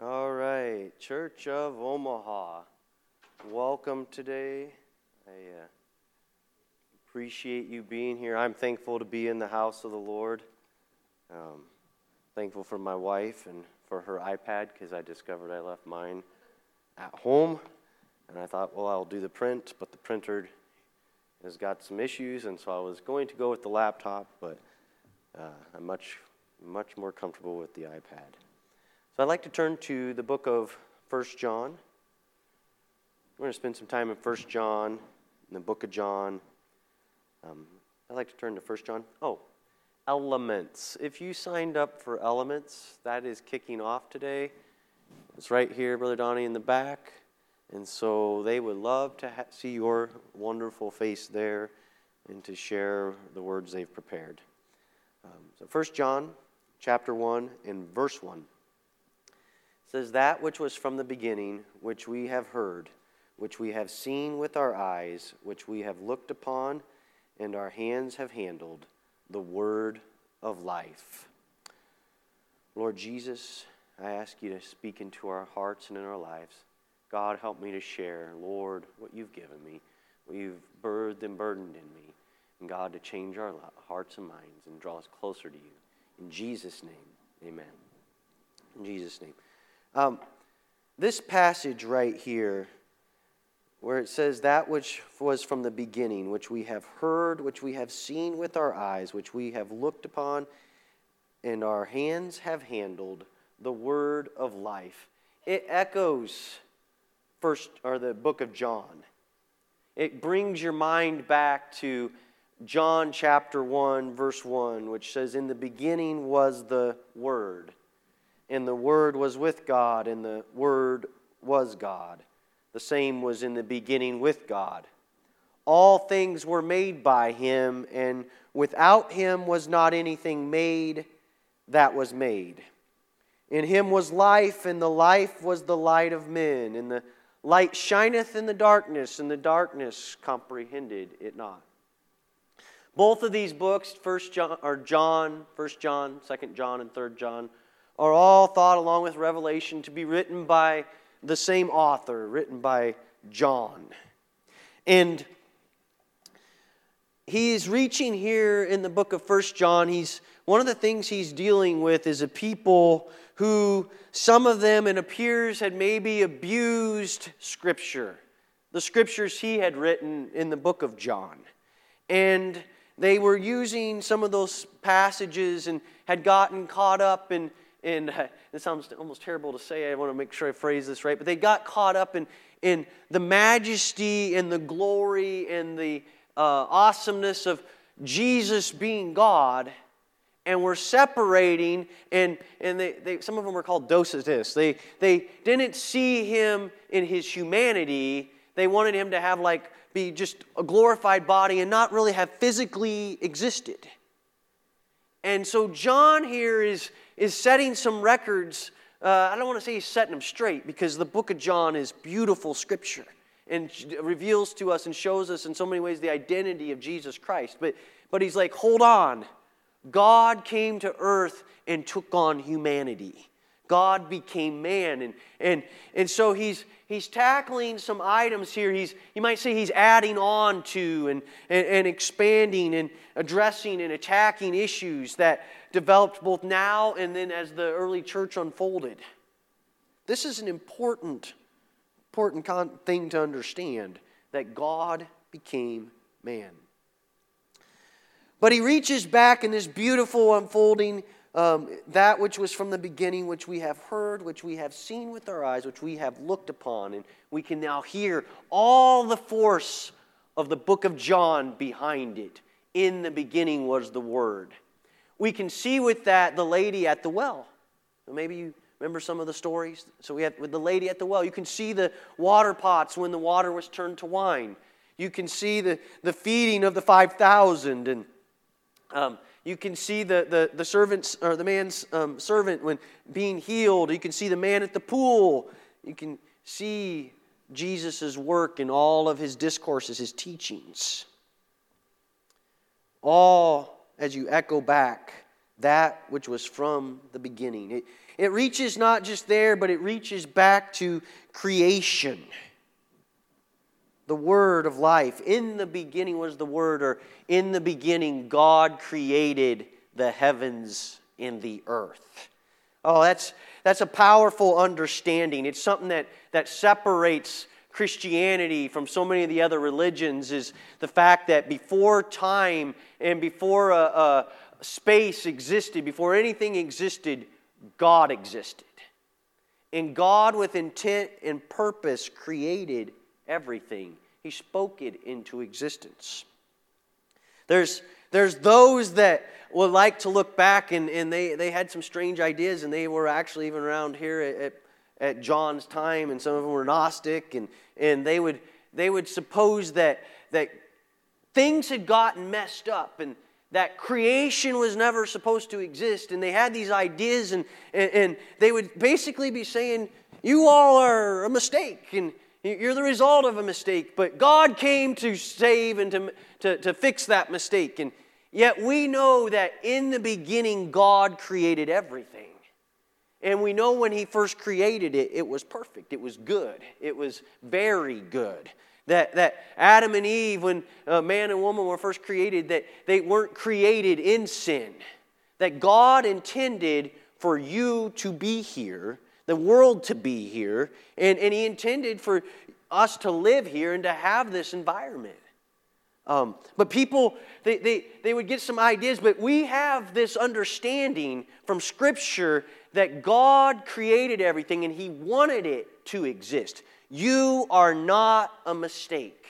All right, Church of Omaha, welcome today. I uh, appreciate you being here. I'm thankful to be in the house of the Lord. Um, thankful for my wife and for her iPad because I discovered I left mine at home. And I thought, well, I'll do the print, but the printer has got some issues, and so I was going to go with the laptop, but uh, I'm much, much more comfortable with the iPad. So I'd like to turn to the book of 1 John. We're going to spend some time in 1 John, in the book of John. Um, I'd like to turn to 1 John. Oh, elements. If you signed up for elements, that is kicking off today. It's right here, Brother Donnie, in the back. And so they would love to ha- see your wonderful face there and to share the words they've prepared. Um, so 1 John chapter 1 and verse 1 says, That which was from the beginning, which we have heard, which we have seen with our eyes, which we have looked upon, and our hands have handled, the word of life. Lord Jesus, I ask you to speak into our hearts and in our lives. God, help me to share, Lord, what you've given me, what you've birthed and burdened in me. And God, to change our hearts and minds and draw us closer to you. In Jesus' name, amen. In Jesus' name. Um, this passage right here, where it says, That which was from the beginning, which we have heard, which we have seen with our eyes, which we have looked upon, and our hands have handled, the word of life. It echoes first or the book of John. It brings your mind back to John chapter 1 verse 1 which says in the beginning was the word and the Word was with God, and the Word was God. The same was in the beginning with God. All things were made by Him, and without Him was not anything made that was made. In Him was life, and the life was the light of men. And the light shineth in the darkness, and the darkness comprehended it not. Both of these books, First John, or John, First John, Second John, and Third John, are all thought, along with Revelation, to be written by the same author, written by John. And he's reaching here in the book of First John. He's one of the things he's dealing with is a people who some of them it appears had maybe abused scripture, the scriptures he had written in the book of John. And they were using some of those passages and had gotten caught up in and uh, it sounds almost terrible to say, I want to make sure I phrase this right, but they got caught up in, in the majesty and the glory and the uh, awesomeness of Jesus being God and were separating and, and they, they, some of them were called docetus they, they didn't see him in his humanity. They wanted him to have like be just a glorified body and not really have physically existed. And so john here is is setting some records. Uh, I don't want to say he's setting them straight because the book of John is beautiful scripture and reveals to us and shows us in so many ways the identity of Jesus Christ. But, but he's like, hold on. God came to earth and took on humanity. God became man. And, and, and so he's, he's tackling some items here. He's, you might say he's adding on to and, and, and expanding and addressing and attacking issues that, developed both now and then as the early church unfolded. This is an important, important con- thing to understand that God became man. But he reaches back in this beautiful unfolding, um, that which was from the beginning, which we have heard, which we have seen with our eyes, which we have looked upon, and we can now hear all the force of the book of John behind it. In the beginning was the Word we can see with that the lady at the well. Maybe you remember some of the stories. So we have with the lady at the well. You can see the water pots when the water was turned to wine. You can see the, the feeding of the 5,000 and um, you can see the, the, the servant's or the man's um, servant when being healed. You can see the man at the pool. You can see Jesus' work in all of his discourses, his teachings. All as you echo back that which was from the beginning. It, it reaches not just there, but it reaches back to creation. The word of life. In the beginning was the word, or in the beginning, God created the heavens and the earth. Oh, that's, that's a powerful understanding. It's something that, that separates Christianity from so many of the other religions is the fact that before time and before space existed, before anything existed, God existed. And God, with intent and purpose, created everything. He spoke it into existence. There's, there's those that would like to look back, and, and they, they had some strange ideas, and they were actually even around here at, at, at John's time, and some of them were Gnostic, and, and they, would, they would suppose that, that things had gotten messed up, and that creation was never supposed to exist. And they had these ideas, and, and, and, they would basically be saying, You all are a mistake, and you're the result of a mistake. But God came to save and to, to, to fix that mistake. And yet we know that in the beginning, God created everything. And we know when He first created it, it was perfect, it was good, it was very good. That, that Adam and Eve, when man and woman were first created, that they weren't created in sin. That God intended for you to be here, the world to be here, and, and He intended for us to live here and to have this environment. Um, but people, they, they, they would get some ideas, but we have this understanding from Scripture that God created everything and He wanted it to exist. You are not a mistake.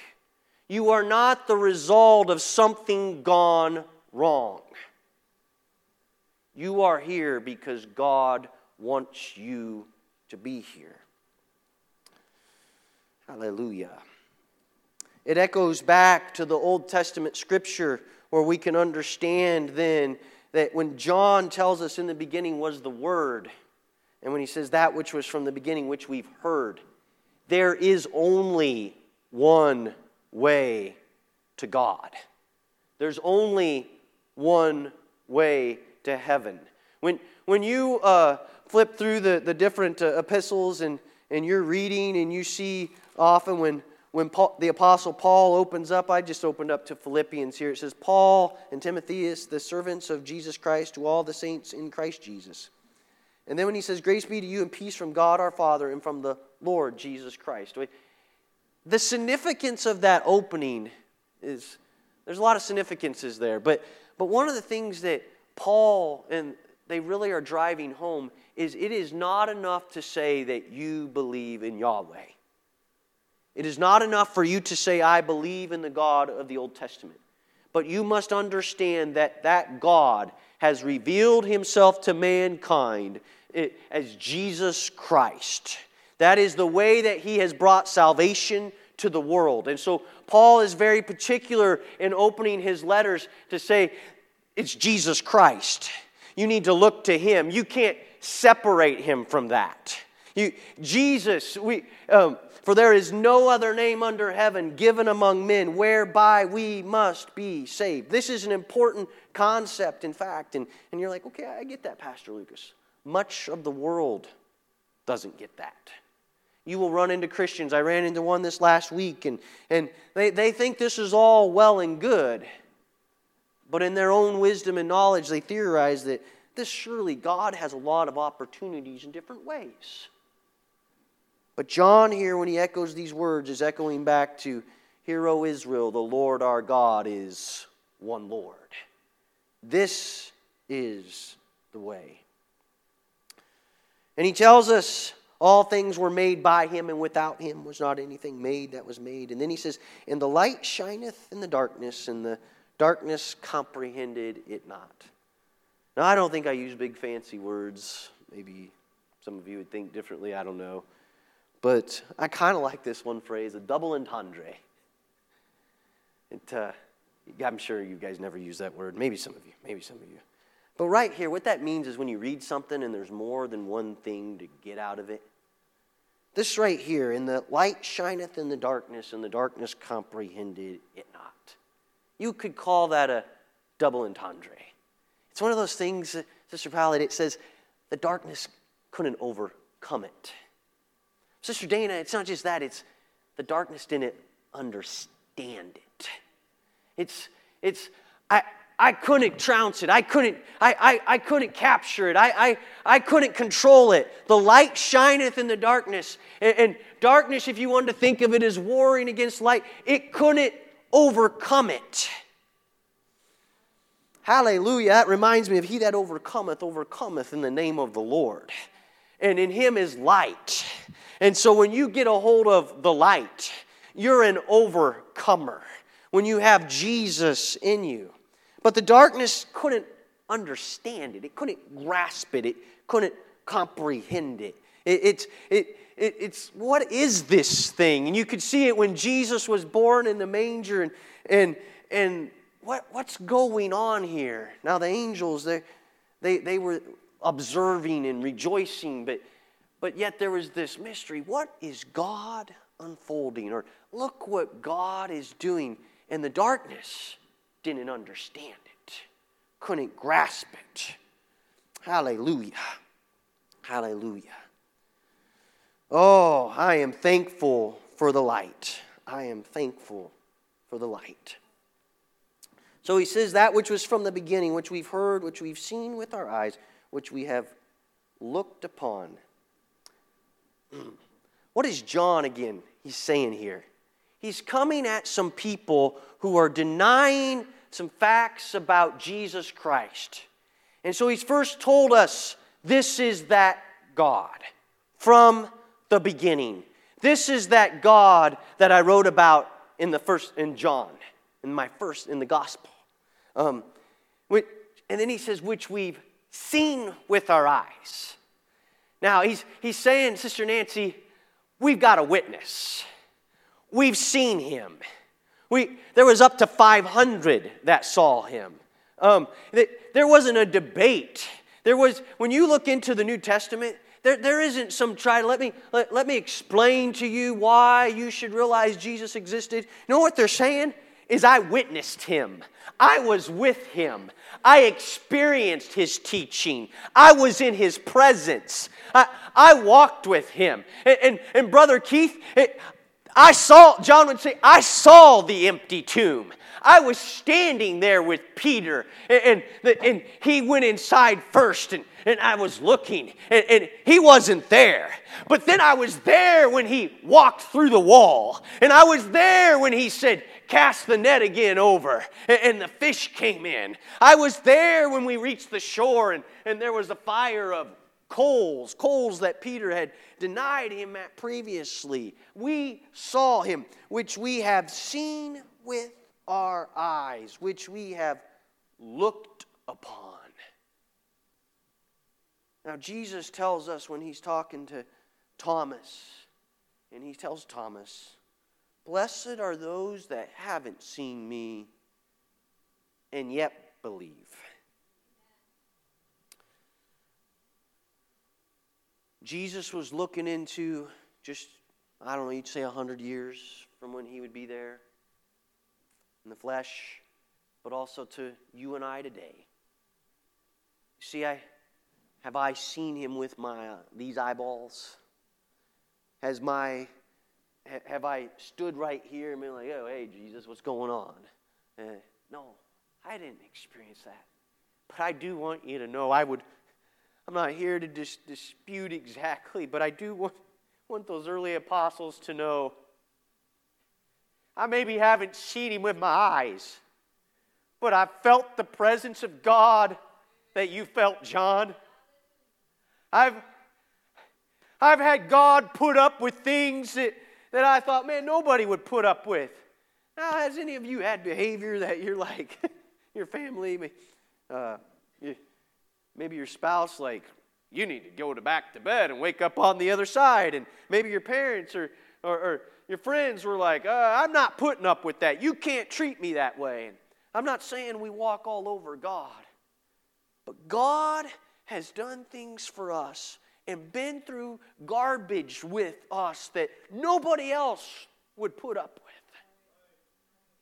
You are not the result of something gone wrong. You are here because God wants you to be here. Hallelujah. It echoes back to the Old Testament scripture where we can understand then that when John tells us in the beginning was the Word, and when he says that which was from the beginning, which we've heard, there is only one way to God. There's only one way to heaven. When, when you uh, flip through the, the different uh, epistles and, and you're reading and you see often when, when Paul, the Apostle Paul opens up, I just opened up to Philippians here. It says, Paul and Timotheus, the servants of Jesus Christ, to all the saints in Christ Jesus. And then when he says, Grace be to you and peace from God our Father and from the Lord Jesus Christ. The significance of that opening is there's a lot of significances there, but, but one of the things that Paul and they really are driving home is it is not enough to say that you believe in Yahweh. It is not enough for you to say, I believe in the God of the Old Testament. But you must understand that that God has revealed himself to mankind eh, as Jesus Christ. That is the way that he has brought salvation to the world. And so Paul is very particular in opening his letters to say, it's Jesus Christ. You need to look to him. You can't separate him from that. You, Jesus, we, um, for there is no other name under heaven given among men whereby we must be saved. This is an important concept, in fact. And, and you're like, okay, I get that, Pastor Lucas. Much of the world doesn't get that you will run into Christians. I ran into one this last week, and, and they, they think this is all well and good. But in their own wisdom and knowledge, they theorize that this surely God has a lot of opportunities in different ways. But John, here, when he echoes these words, is echoing back to Hear, O Israel, the Lord our God is one Lord. This is the way. And he tells us all things were made by him, and without him was not anything made that was made. And then he says, And the light shineth in the darkness, and the darkness comprehended it not. Now, I don't think I use big fancy words. Maybe some of you would think differently, I don't know. But I kind of like this one phrase, a double entendre. It, uh, I'm sure you guys never use that word. Maybe some of you, maybe some of you. But right here, what that means is when you read something and there's more than one thing to get out of it. This right here, in the light shineth in the darkness, and the darkness comprehended it not. You could call that a double entendre. It's one of those things, uh, Sister Pallet, it says the darkness couldn't overcome it. Sister Dana, it's not just that, it's the darkness didn't understand it. It's, it's, I, I couldn't trounce it. I couldn't, I, I, I couldn't capture it. I, I, I couldn't control it. The light shineth in the darkness. And, and darkness, if you wanted to think of it as warring against light, it couldn't overcome it. Hallelujah. That reminds me of he that overcometh, overcometh in the name of the Lord. And in him is light. And so when you get a hold of the light, you're an overcomer. When you have Jesus in you. But the darkness couldn't understand it, it couldn't grasp it, it couldn't comprehend it. it it's, it, it, it's what is this thing? And you could see it when Jesus was born in the manger and, and, and what, what's going on here? Now, the angels, they, they, they were observing and rejoicing, but, but yet there was this mystery. What is God unfolding? Or look what God is doing. And the darkness didn't understand it, couldn't grasp it. Hallelujah. Hallelujah. Oh, I am thankful for the light. I am thankful for the light. So he says, That which was from the beginning, which we've heard, which we've seen with our eyes, which we have looked upon. What is John again? He's saying here. He's coming at some people who are denying some facts about Jesus Christ. And so he's first told us this is that God from the beginning. This is that God that I wrote about in the first in John, in my first in the gospel. Um, and then he says, which we've seen with our eyes. Now, he's, he's saying, Sister Nancy, we've got a witness. We've seen him. We, there was up to 500 that saw him. Um, there wasn't a debate. There was, when you look into the New Testament, there, there isn't some try, to let me, let, let me explain to you why you should realize Jesus existed. You know what they're saying? Is I witnessed him. I was with him. I experienced his teaching. I was in his presence. I, I walked with him. And, and, and Brother Keith, it, I saw, John would say, I saw the empty tomb. I was standing there with Peter, and, and, and he went inside first, and, and I was looking, and, and he wasn't there. But then I was there when he walked through the wall, and I was there when he said, Cast the net again over, and the fish came in. I was there when we reached the shore, and, and there was a fire of coals, coals that Peter had denied him at previously. We saw him, which we have seen with our eyes, which we have looked upon. Now, Jesus tells us when he's talking to Thomas, and he tells Thomas, Blessed are those that haven't seen me and yet believe. Jesus was looking into just, I don't know, you'd say 100 years from when he would be there in the flesh, but also to you and I today. See, I have I seen him with my uh, these eyeballs? Has my have I stood right here and been like, oh, hey, Jesus, what's going on? Uh, no, I didn't experience that. But I do want you to know I would, I'm not here to dis- dispute exactly, but I do want, want those early apostles to know I maybe haven't seen him with my eyes, but I felt the presence of God that you felt, John. I've, I've had God put up with things that, that I thought, man, nobody would put up with. Now, has any of you had behavior that you're like, your family, uh, maybe your spouse, like, you need to go to back to bed and wake up on the other side, and maybe your parents or, or, or your friends were like, uh, I'm not putting up with that. You can't treat me that way. And I'm not saying we walk all over God, but God has done things for us and been through garbage with us that nobody else would put up with.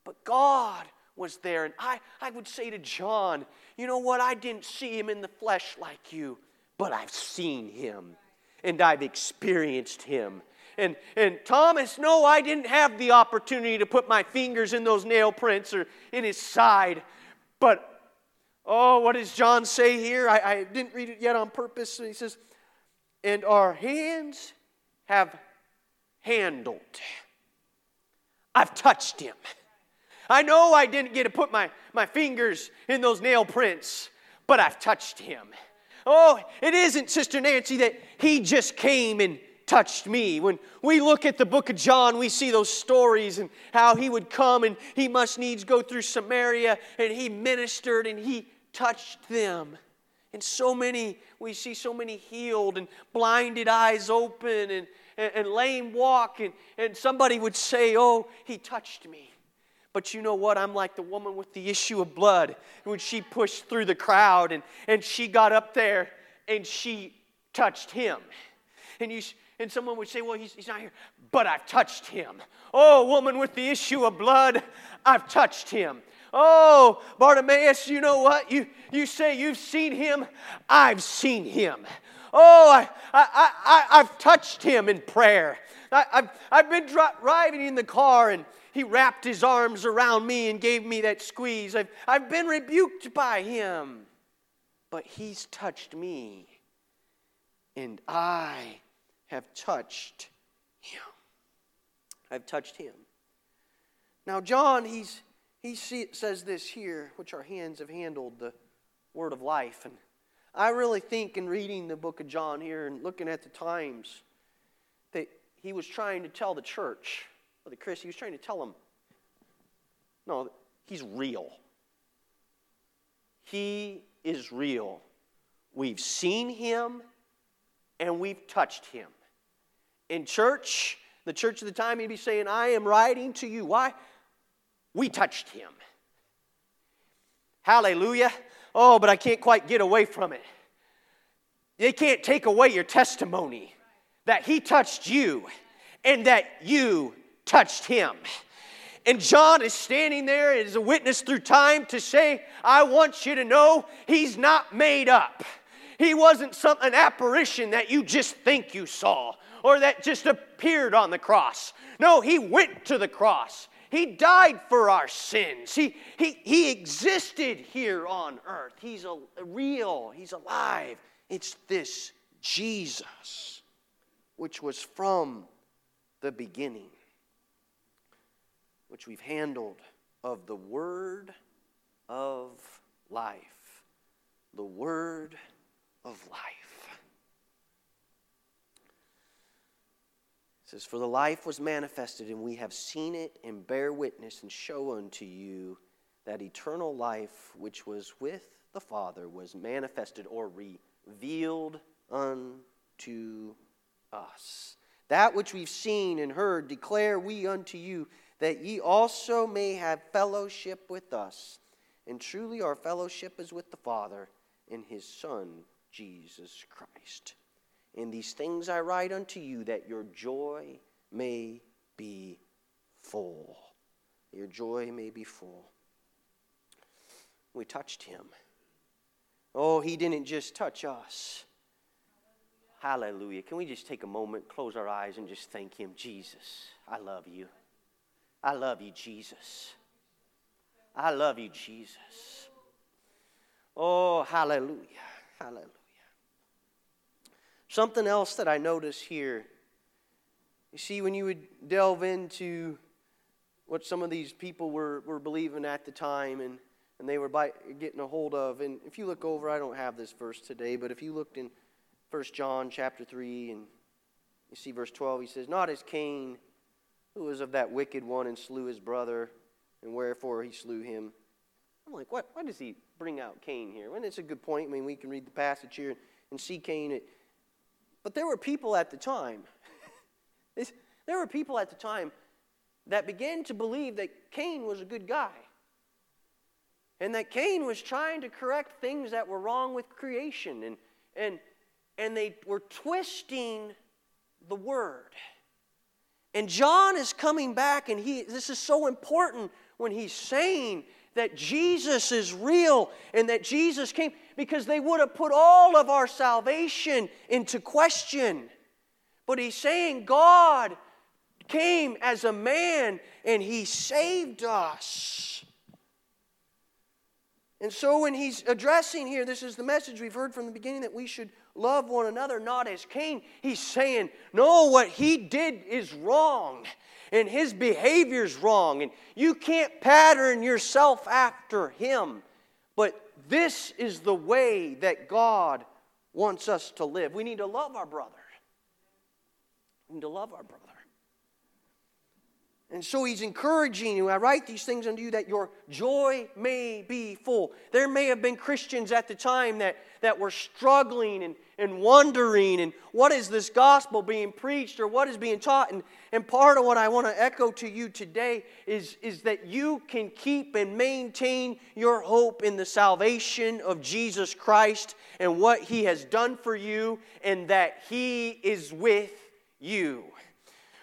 But God was there. And I, I would say to John, you know what? I didn't see him in the flesh like you, but I've seen him and I've experienced him. And, and Thomas, no, I didn't have the opportunity to put my fingers in those nail prints or in his side. But, oh, what does John say here? I, I didn't read it yet on purpose. He says, and our hands have handled. I've touched him. I know I didn't get to put my, my fingers in those nail prints, but I've touched him. Oh, it isn't, Sister Nancy, that he just came and touched me. When we look at the book of John, we see those stories and how he would come and he must needs go through Samaria and he ministered and he touched them. And so many, we see so many healed and blinded eyes open and, and, and lame walk. And, and somebody would say, Oh, he touched me. But you know what? I'm like the woman with the issue of blood. When she pushed through the crowd and, and she got up there and she touched him. And, you, and someone would say, Well, he's, he's not here. But I've touched him. Oh, woman with the issue of blood, I've touched him. Oh, Bartimaeus, you know what? You, you say you've seen him. I've seen him. Oh, I, I, I, I've touched him in prayer. I, have I've been driving in the car and he wrapped his arms around me and gave me that squeeze. I've, I've been rebuked by him, but he's touched me, and I have touched him. I've touched him. Now, John, he's, he says this here, which our hands have handled the word of life. And I really think in reading the book of John here and looking at the times that he was trying to tell the church or the Chris, he was trying to tell him, no, he's real. He is real. We've seen him and we've touched him. In church, the church of the time, he'd be saying, I am writing to you. Why? We touched him. Hallelujah. Oh, but I can't quite get away from it. They can't take away your testimony that he touched you and that you touched him. And John is standing there as a witness through time to say, I want you to know he's not made up. He wasn't some, an apparition that you just think you saw or that just appeared on the cross. No, he went to the cross. He died for our sins. He, he, he existed here on earth. He's a, real, he's alive. It's this Jesus, which was from the beginning which we've handled of the word of life. The word of life. It says, For the life was manifested, and we have seen it, and bear witness, and show unto you that eternal life which was with the Father was manifested or revealed unto us. That which we've seen and heard declare we unto you that ye also may have fellowship with us. And truly, our fellowship is with the Father and his Son, Jesus Christ. In these things I write unto you, that your joy may be full. Your joy may be full. We touched him. Oh, he didn't just touch us. Hallelujah. Can we just take a moment, close our eyes, and just thank him? Jesus, I love you. I love you, Jesus. I love you, Jesus. Oh, hallelujah. Hallelujah. Something else that I notice here. You see, when you would delve into what some of these people were, were believing at the time and, and they were by, getting a hold of, and if you look over, I don't have this verse today, but if you looked in 1 John chapter 3 and you see verse 12, he says, Not as Cain who was of that wicked one and slew his brother, and wherefore he slew him. I'm like, what? Why does he bring out Cain here? And it's a good point. I mean, we can read the passage here and see Cain. But there were people at the time, there were people at the time that began to believe that Cain was a good guy. And that Cain was trying to correct things that were wrong with creation. And, and, and they were twisting the word. And John is coming back, and he, this is so important when he's saying that Jesus is real and that Jesus came because they would have put all of our salvation into question. But he's saying God came as a man and he saved us. And so when he's addressing here, this is the message we've heard from the beginning that we should love one another, not as Cain. He's saying, no, what he did is wrong and his behavior's wrong, and you can't pattern yourself after him. But this is the way that God wants us to live. We need to love our brother. We need to love our brother. And so he's encouraging you. I write these things unto you that your joy may be full. There may have been Christians at the time that, that were struggling and, and wondering and what is this gospel being preached or what is being taught. And, and part of what I want to echo to you today is, is that you can keep and maintain your hope in the salvation of Jesus Christ and what he has done for you and that he is with you.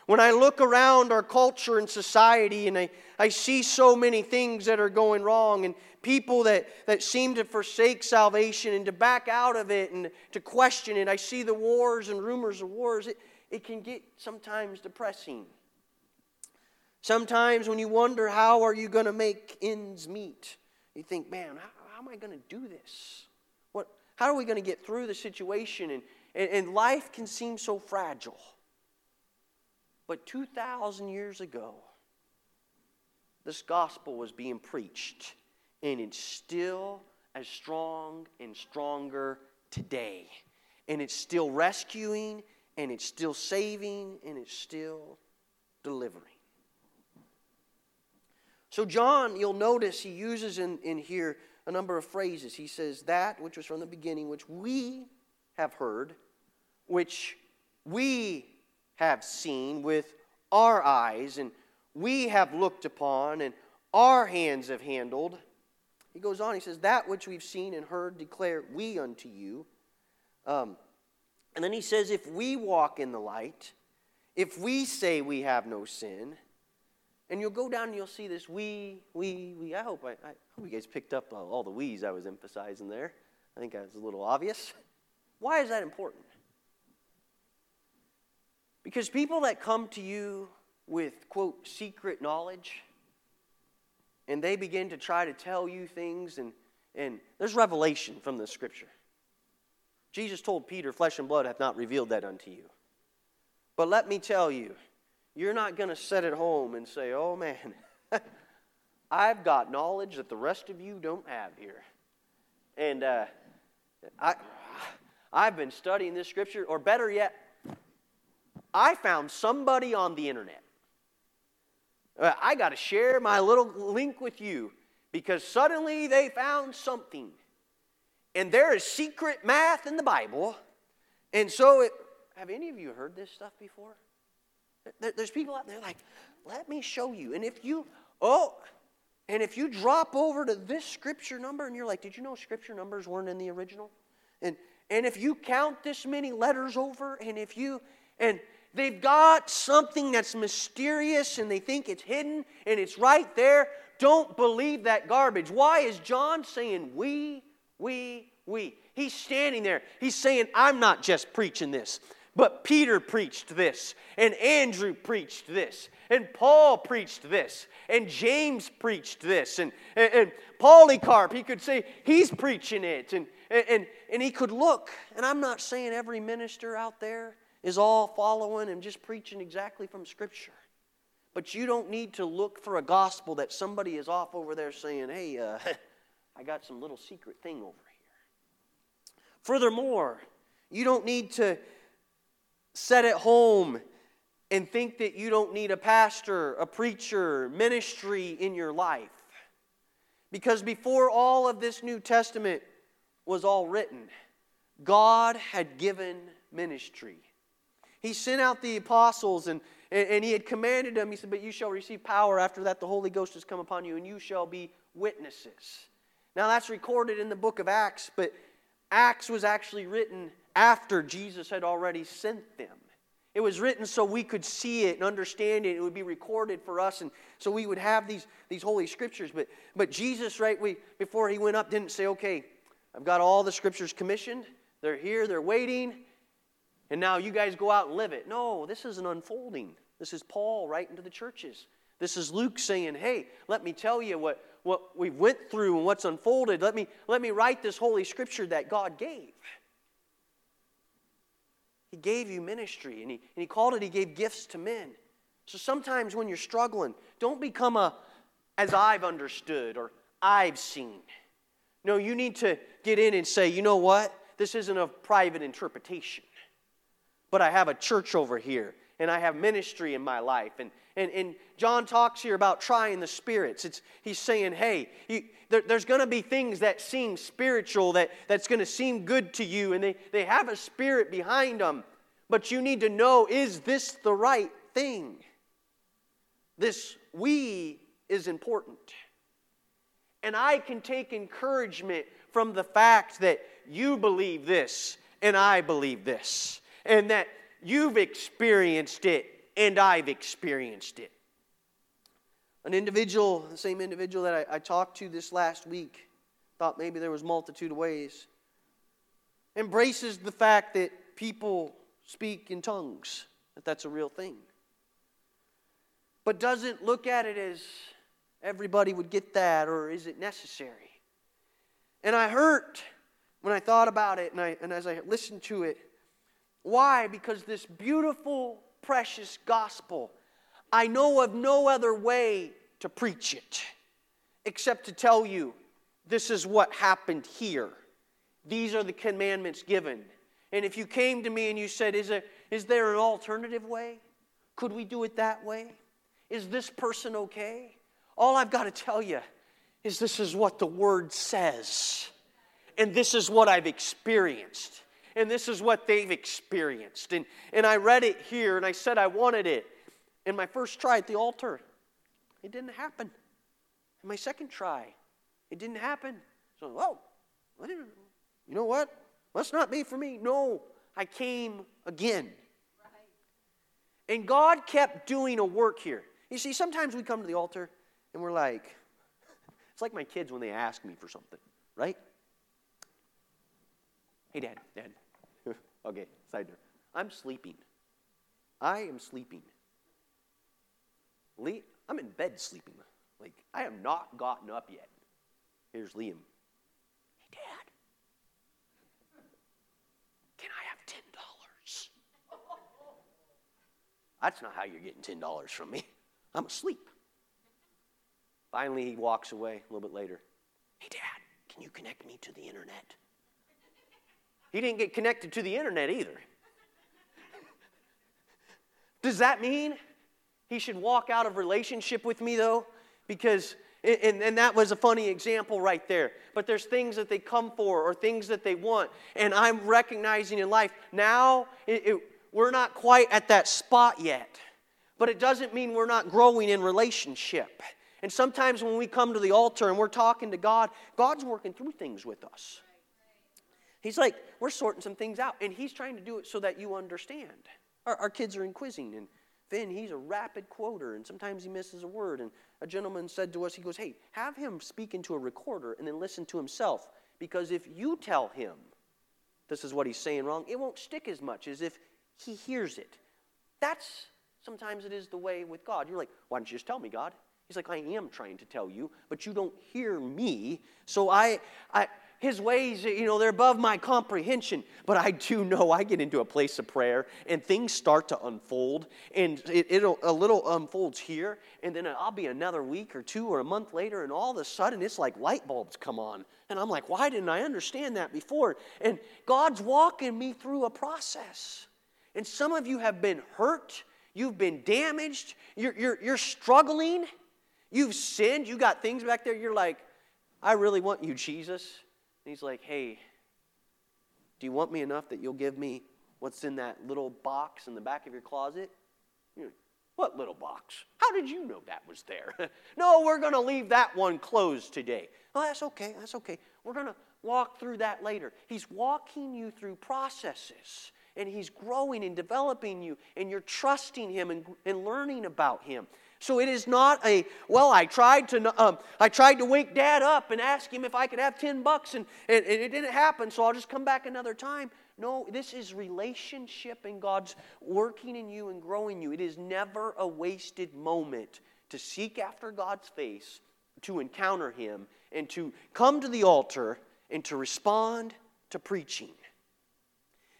When I look around our culture and society and I, I see so many things that are going wrong and people that, that seem to forsake salvation and to back out of it and to question it, I see the wars and rumors of wars. It, it can get sometimes depressing. Sometimes when you wonder how are you going to make ends meet, you think, man, how, how am I going to do this? What, how are we going to get through the situation? And, and, and life can seem so fragile. But 2,000 years ago, this gospel was being preached, and it's still as strong and stronger today. And it's still rescuing, and it's still saving, and it's still delivering. So, John, you'll notice he uses in, in here a number of phrases. He says, That which was from the beginning, which we have heard, which we have seen with our eyes, and we have looked upon, and our hands have handled. He goes on, he says, That which we've seen and heard declare we unto you. Um, and then he says, If we walk in the light, if we say we have no sin, and you'll go down and you'll see this we, we, we. I hope, I, I hope you guys picked up all the we's I was emphasizing there. I think that was a little obvious. Why is that important? Because people that come to you with, quote, secret knowledge, and they begin to try to tell you things, and, and there's revelation from the scripture. Jesus told Peter, Flesh and blood hath not revealed that unto you. But let me tell you, you're not going to sit at home and say, oh man, I've got knowledge that the rest of you don't have here. And uh, I, I've been studying this scripture, or better yet, I found somebody on the internet. Uh, I got to share my little link with you because suddenly they found something. And there is secret math in the Bible. And so, it, have any of you heard this stuff before? There's people out there like, let me show you. And if you, oh, and if you drop over to this scripture number and you're like, did you know scripture numbers weren't in the original? And, and if you count this many letters over, and if you, and They've got something that's mysterious and they think it's hidden and it's right there. Don't believe that garbage. Why is John saying we, we, we? He's standing there. He's saying, I'm not just preaching this, but Peter preached this, and Andrew preached this, and Paul preached this, and James preached this, and, and, and Polycarp, he could say, he's preaching it, and, and, and he could look. And I'm not saying every minister out there is all following and just preaching exactly from Scripture. But you don't need to look for a gospel that somebody is off over there saying, hey, uh, I got some little secret thing over here. Furthermore, you don't need to set at home and think that you don't need a pastor, a preacher, ministry in your life. Because before all of this New Testament was all written, God had given ministry. He sent out the apostles and, and, he had commanded them. He said, But you shall receive power after that the Holy Ghost has come upon you, and you shall be witnesses. Now, that's recorded in the book of Acts, but Acts was actually written after Jesus had already sent them. It was written so we could see it and understand it. It would be recorded for us, and so we would have these, these holy scriptures. But, but Jesus, right, we, before he went up, didn't say, okay, I've got all the scriptures commissioned. They're here, they're waiting, and now you guys go out and live it. No, this is an unfolding. This is Paul writing to the churches. This is Luke saying, hey, let me tell you what, what we went through and what's unfolded. Let me, let me write this holy scripture that God gave. He gave you ministry, and he, and he called it, He gave gifts to men. So sometimes when you're struggling, don't become a, as I've understood or I've seen. No, you need to get in and say, you know what? This isn't a private interpretation. But I have a church over here, and I have ministry in my life. And, and, and John talks here about trying the spirits. It's, he's saying, hey, you, there, there's going to be things that seem spiritual, that, that's going to seem good to you, and they, they have a spirit behind them. But you need to know is this the right thing? This we is important. And I can take encouragement from the fact that you believe this and I believe this, and that you've experienced it and I've experienced it. An individual, the same individual that I, I, talked to this last week, thought maybe there was multitude of ways, embraces the fact that people speak in tongues, that that's a real thing, but doesn't look at it as everybody would get that or is it necessary. And I hurt when I thought about it and, I, and as I listened to it. Why? Because this beautiful, precious gospel I know of no other way to preach it except to tell you this is what happened here. These are the commandments given. And if you came to me and you said, Is there, is there an alternative way? Could we do it that way? Is this person okay? All I've got to tell you is this is what the Word says. And this is what I've experienced. And this is what they've experienced. And, and I read it here and I said I wanted it in my first try at the altar, it didn't happen. My second try, it didn't happen. So, oh, you know what? Must not be for me. No, I came again. And God kept doing a work here. You see, sometimes we come to the altar and we're like, it's like my kids when they ask me for something, right? Hey, Dad, Dad. Okay, side door. I'm sleeping. I am sleeping. Lee, I'm in bed sleeping. Like, I have not gotten up yet. Here's Liam. Hey, Dad, can I have $10? That's not how you're getting $10 from me. I'm asleep. Finally, he walks away a little bit later. Hey, Dad, can you connect me to the internet? He didn't get connected to the internet either. Does that mean he should walk out of relationship with me, though, because, and, and that was a funny example right there. But there's things that they come for or things that they want. And I'm recognizing in life now, it, it, we're not quite at that spot yet. But it doesn't mean we're not growing in relationship. And sometimes when we come to the altar and we're talking to God, God's working through things with us. He's like, we're sorting some things out, and He's trying to do it so that you understand. Our, our kids are in quizzing, and Finn, he's a rapid quoter, and sometimes he misses a word. And a gentleman said to us, he goes, Hey, have him speak into a recorder and then listen to himself. Because if you tell him this is what he's saying wrong, it won't stick as much as if he hears it. That's sometimes it is the way with God. You're like, Why don't you just tell me, God? He's like, I am trying to tell you, but you don't hear me. So I, I, his ways, you know, they're above my comprehension. But I do know I get into a place of prayer and things start to unfold. And it, it a little unfolds here, and then I'll be another week or two or a month later, and all of a sudden it's like light bulbs come on. And I'm like, why didn't I understand that before? And God's walking me through a process. And some of you have been hurt, you've been damaged, you're, you're, you're struggling, you've sinned, you got things back there, you're like, I really want you, Jesus. He's like, hey, do you want me enough that you'll give me what's in that little box in the back of your closet? Like, what little box? How did you know that was there? no, we're going to leave that one closed today. Oh, that's okay. That's okay. We're going to walk through that later. He's walking you through processes. and He's growing and developing you, and you're trusting Him and, and learning about Him. So it is not a well. I tried to um, I tried to wake Dad up and ask him if I could have ten bucks, and, and, and it didn't happen. So I'll just come back another time. No, this is relationship, and God's working in you and growing you. It is never a wasted moment to seek after God's face, to encounter Him, and to come to the altar and to respond to preaching.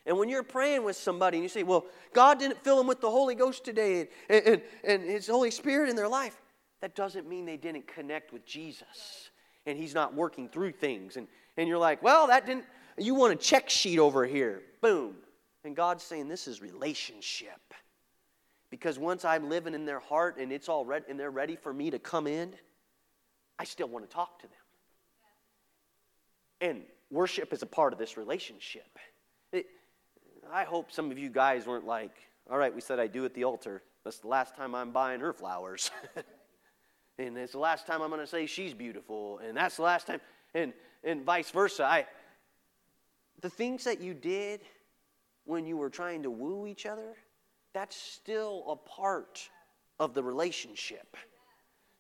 And when you're praying with somebody and you say, Well, God didn't fill them with the Holy Ghost today and, and, and His Holy Spirit in their life, that doesn't mean they didn't connect with Jesus and He's not working through things. And, and you're like, Well, that didn't, you want a check sheet over here. Boom. And God's saying, This is relationship. Because once I'm living in their heart and it's all ready and they're ready for me to come in, I still want to talk to them. And worship is a part of this relationship. It, I hope some of you guys weren't like, all right, we said I do at the altar. That's the last time I'm buying her flowers. and it's the last time I'm going to say she's beautiful. And that's the last time. And, and vice versa. I, the things that you did when you were trying to woo each other, that's still a part of the relationship.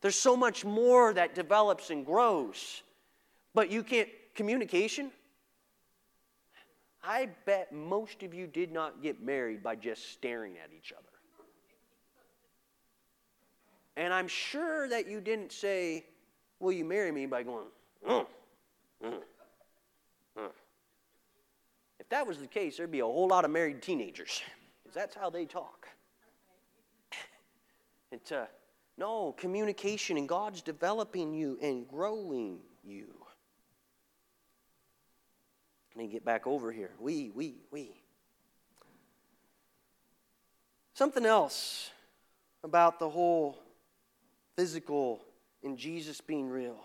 There's so much more that develops and grows. But you can't, communication, I bet most of you did not get married by just staring at each other. And I'm sure that you didn't say, Will you marry me by going, mm, mm, mm. If that was the case, there'd be a whole lot of married teenagers, because that's how they talk. and uh, no, communication, and God's developing you and growing you. Let me get back over here. We, we, we. Something else about the whole physical and Jesus being real.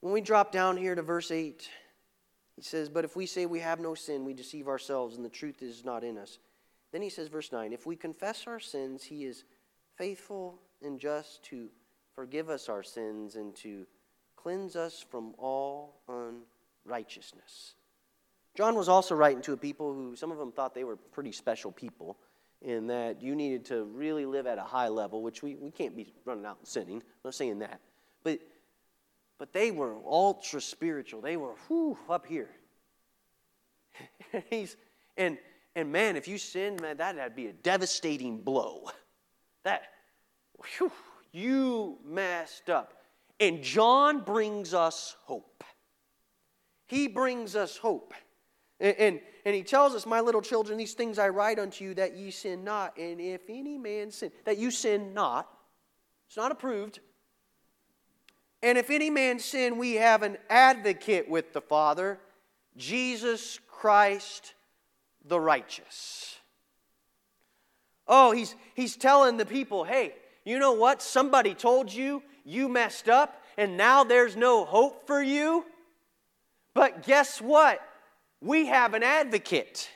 When we drop down here to verse 8, he says, But if we say we have no sin, we deceive ourselves, and the truth is not in us. Then he says, verse 9, If we confess our sins, he is faithful and just to forgive us our sins and to cleanse us from all unrighteousness. John was also writing to a people who, some of them thought they were pretty special people, in that you needed to really live at a high level, which we, we can't be running out and sinning. I'm not saying that. But, but they were ultra spiritual. They were whew, up here. He's, and, and man, if you sinned, man, that'd be a devastating blow. That, whew, you messed up. And John brings us hope. He brings us hope. And, and, and, he tells us, My little children, these things I write unto you that ye sin not. And if any man sin, that you sin not, it's not approved. And if any man sin, we have an advocate with the Father, Jesus Christ the righteous. Oh, he's, he's telling the people, hey, you know what? Somebody told you you messed up and now there's no hope for you. But guess what? We have an advocate.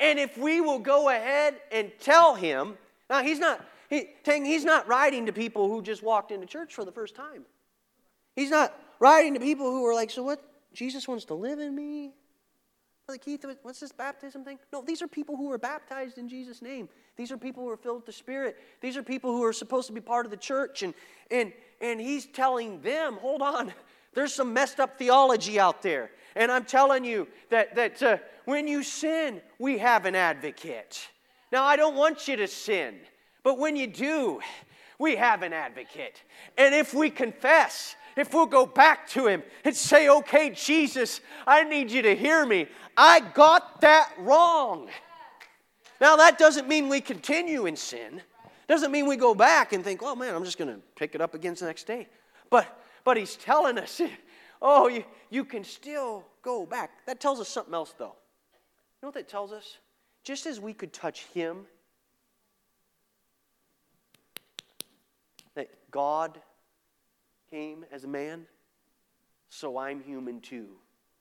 And if we will go ahead and tell him, now he's not, he, he's not writing to people who just walked into church for the first time. He's not writing to people who are like, so what? Jesus wants to live in me? Brother Keith, what's this baptism thing? No, these are people who were baptized in Jesus' name. These are people who are filled with the Spirit. These are people who are supposed to be part of the church. And, and, and he's telling them, hold on, there's some messed up theology out there. And I'm telling you that, that uh, when you sin, we have an advocate. Now, I don't want you to sin, but when you do, we have an advocate. And if we confess, if we'll go back to him and say, okay, Jesus, I need you to hear me. I got that wrong. Now, that doesn't mean we continue in sin. Doesn't mean we go back and think, oh man, I'm just going to pick it up again the next day. But, but he's telling us, oh, you, you can still go back. That tells us something else, though. You know what that tells us? Just as we could touch him, that God came as a man, so I'm human too.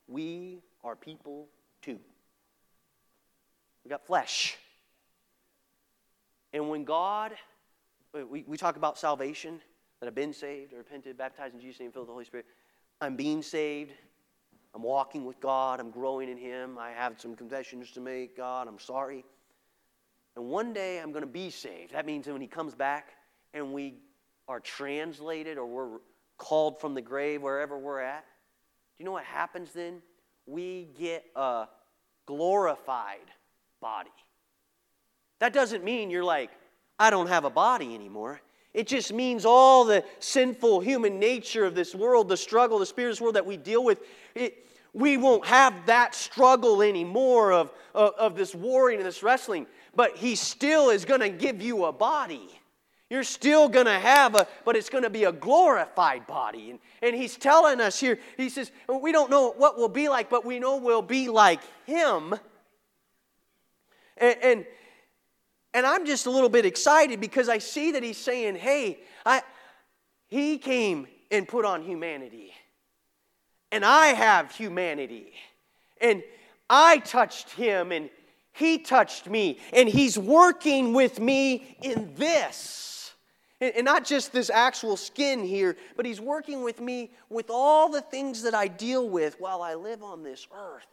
We are people too. We got flesh. And when God, we, we talk about salvation, that I've been saved, repented, baptized in Jesus' name, filled with the Holy Spirit. I'm being saved. I'm walking with God, I'm growing in Him, I have some confessions to make. God, I'm sorry. And one day I'm going to be saved. That means when He comes back and we are translated or we're called from the grave, wherever we're at, do you know what happens then? We get a glorified body. That doesn't mean you're like, I don't have a body anymore. It just means all the sinful human nature of this world, the struggle, the spiritual world that we deal with, it, we won't have that struggle anymore of, of, of this warring and this wrestling. But He still is going to give you a body. You're still going to have a, but it's going to be a glorified body. And, and He's telling us here, He says, we don't know what we'll be like, but we know we'll be like Him. and, and and I'm just a little bit excited because I see that he's saying, hey, I, he came and put on humanity. And I have humanity. And I touched him and he touched me. And he's working with me in this. And not just this actual skin here, but he's working with me with all the things that I deal with while I live on this earth.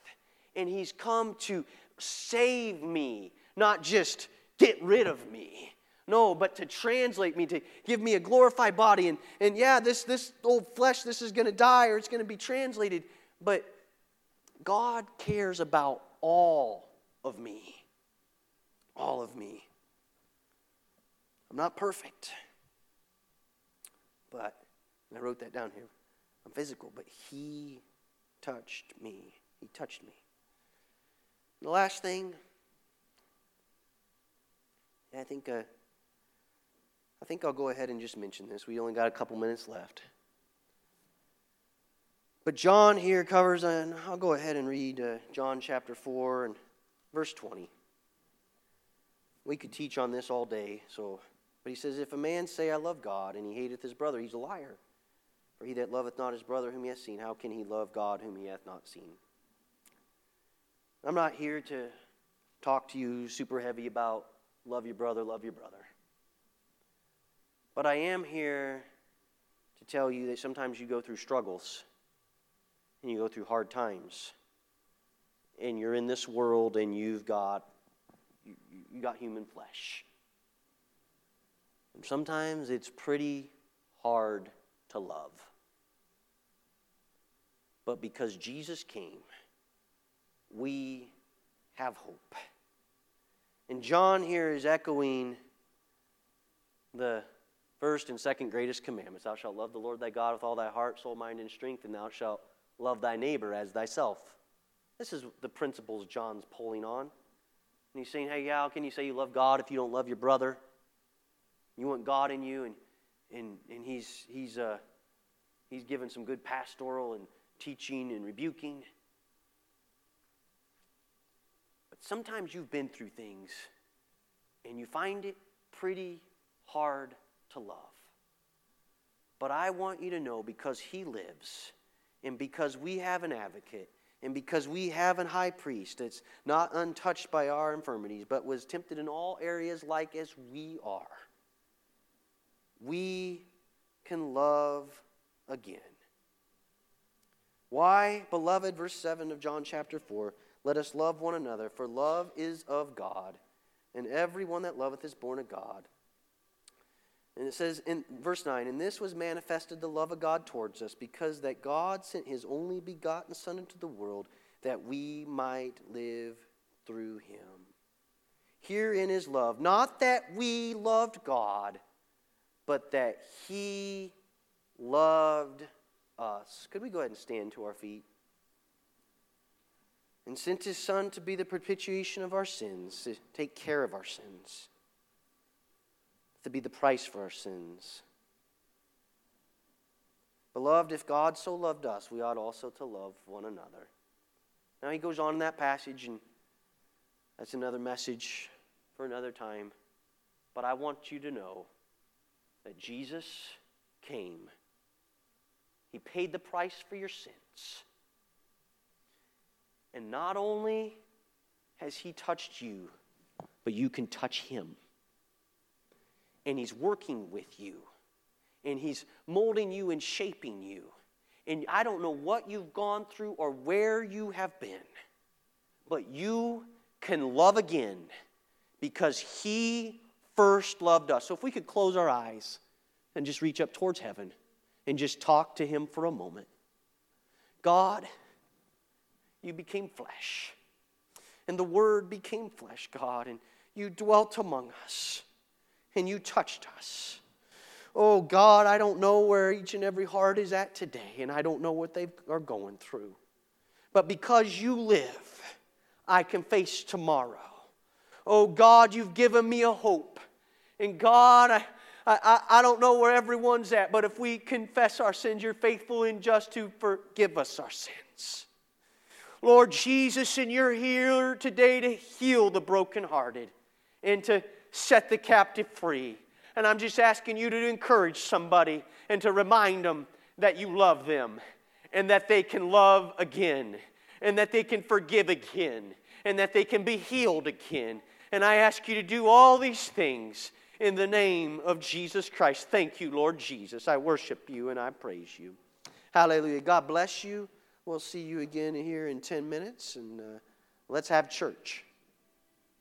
And he's come to save me, not just get rid of me. No, but to translate me, to give me a glorified body. And, and yeah, this, this old flesh, this is going to die or it's going to be translated. But God cares about all of me. All of me. I'm not perfect. But, and I wrote that down here, I'm physical, but He touched me. He touched me. And the last thing, I think, uh, I think I'll go ahead and just mention this. We only got a couple minutes left. But John here covers, and I'll go ahead and read uh, John chapter 4 and verse 20. We could teach on this all day, so but he says, If a man say, I love God, and he hateth his brother, he's a liar. For he that loveth not his brother whom he hath seen, how can he love God whom he hath not seen? I'm not here to talk to you super heavy about love your brother, love your brother. But I am here to tell you that sometimes you go through struggles and you go through hard times and you're in this world and you've got you, you got human flesh. And sometimes it's pretty hard to love. But because Jesus came, we have hope. And John here is echoing the first and second greatest commandments Thou shalt love the Lord thy God with all thy heart, soul, mind, and strength, and thou shalt love thy neighbor as thyself. This is the principles John's pulling on. And he's saying, hey, how can you say you love God if you don't love your brother? You want God in you, and, and, and he's, he's, uh, he's given some good pastoral and teaching and rebuking. But sometimes you've been through things and you find it pretty hard to love. But I want you to know because He lives and because we have an advocate and because we have an high priest that's not untouched by our infirmities but was tempted in all areas like as we are, we can love again. Why, beloved, verse 7 of John chapter 4 let us love one another, for love is of God, and everyone that loveth is born of God. And it says in verse 9, And this was manifested the love of God towards us, because that God sent his only begotten Son into the world, that we might live through him. Herein is love, not that we loved God, but that he loved us. Could we go ahead and stand to our feet? and sent his Son to be the propitiation of our sins, to take care of our sins, to be the price for our sins. Beloved, if God so loved us, we ought also to love one another. Now he goes on in that passage, and that's another message for another time. But I want you to know that Jesus came. He paid the price for your sins. And not only has He touched you, but you can touch Him. And He's working with you, and He's molding you and shaping you. And I don't know what you've gone through or where you have been, but you can love again because He first loved us. So if we could close our eyes and just reach up towards heaven and just talk to Him for a moment. God, you became flesh. And the Word became flesh, God, and you dwelt among us and you touched us. Oh, God, I don't know where each and every heart is at today, and I don't know what they are going through. But because you live, I can face tomorrow. Oh, God, you've given me a hope. And God, I, I, I don't know where everyone's at, but if we confess our sins, you're faithful and just to forgive us our sins. Lord Jesus, and you're here today to heal the brokenhearted and to set the captive free. And I'm just asking you to encourage somebody and to remind them that you love them and that they can love again and that they can forgive again and that they can be healed again. And I ask you to do all these things in the name of Jesus Christ. Thank you, Lord Jesus. I worship you and I praise you. Hallelujah. God bless you. We'll see you again here in 10 minutes, and uh, let's have church.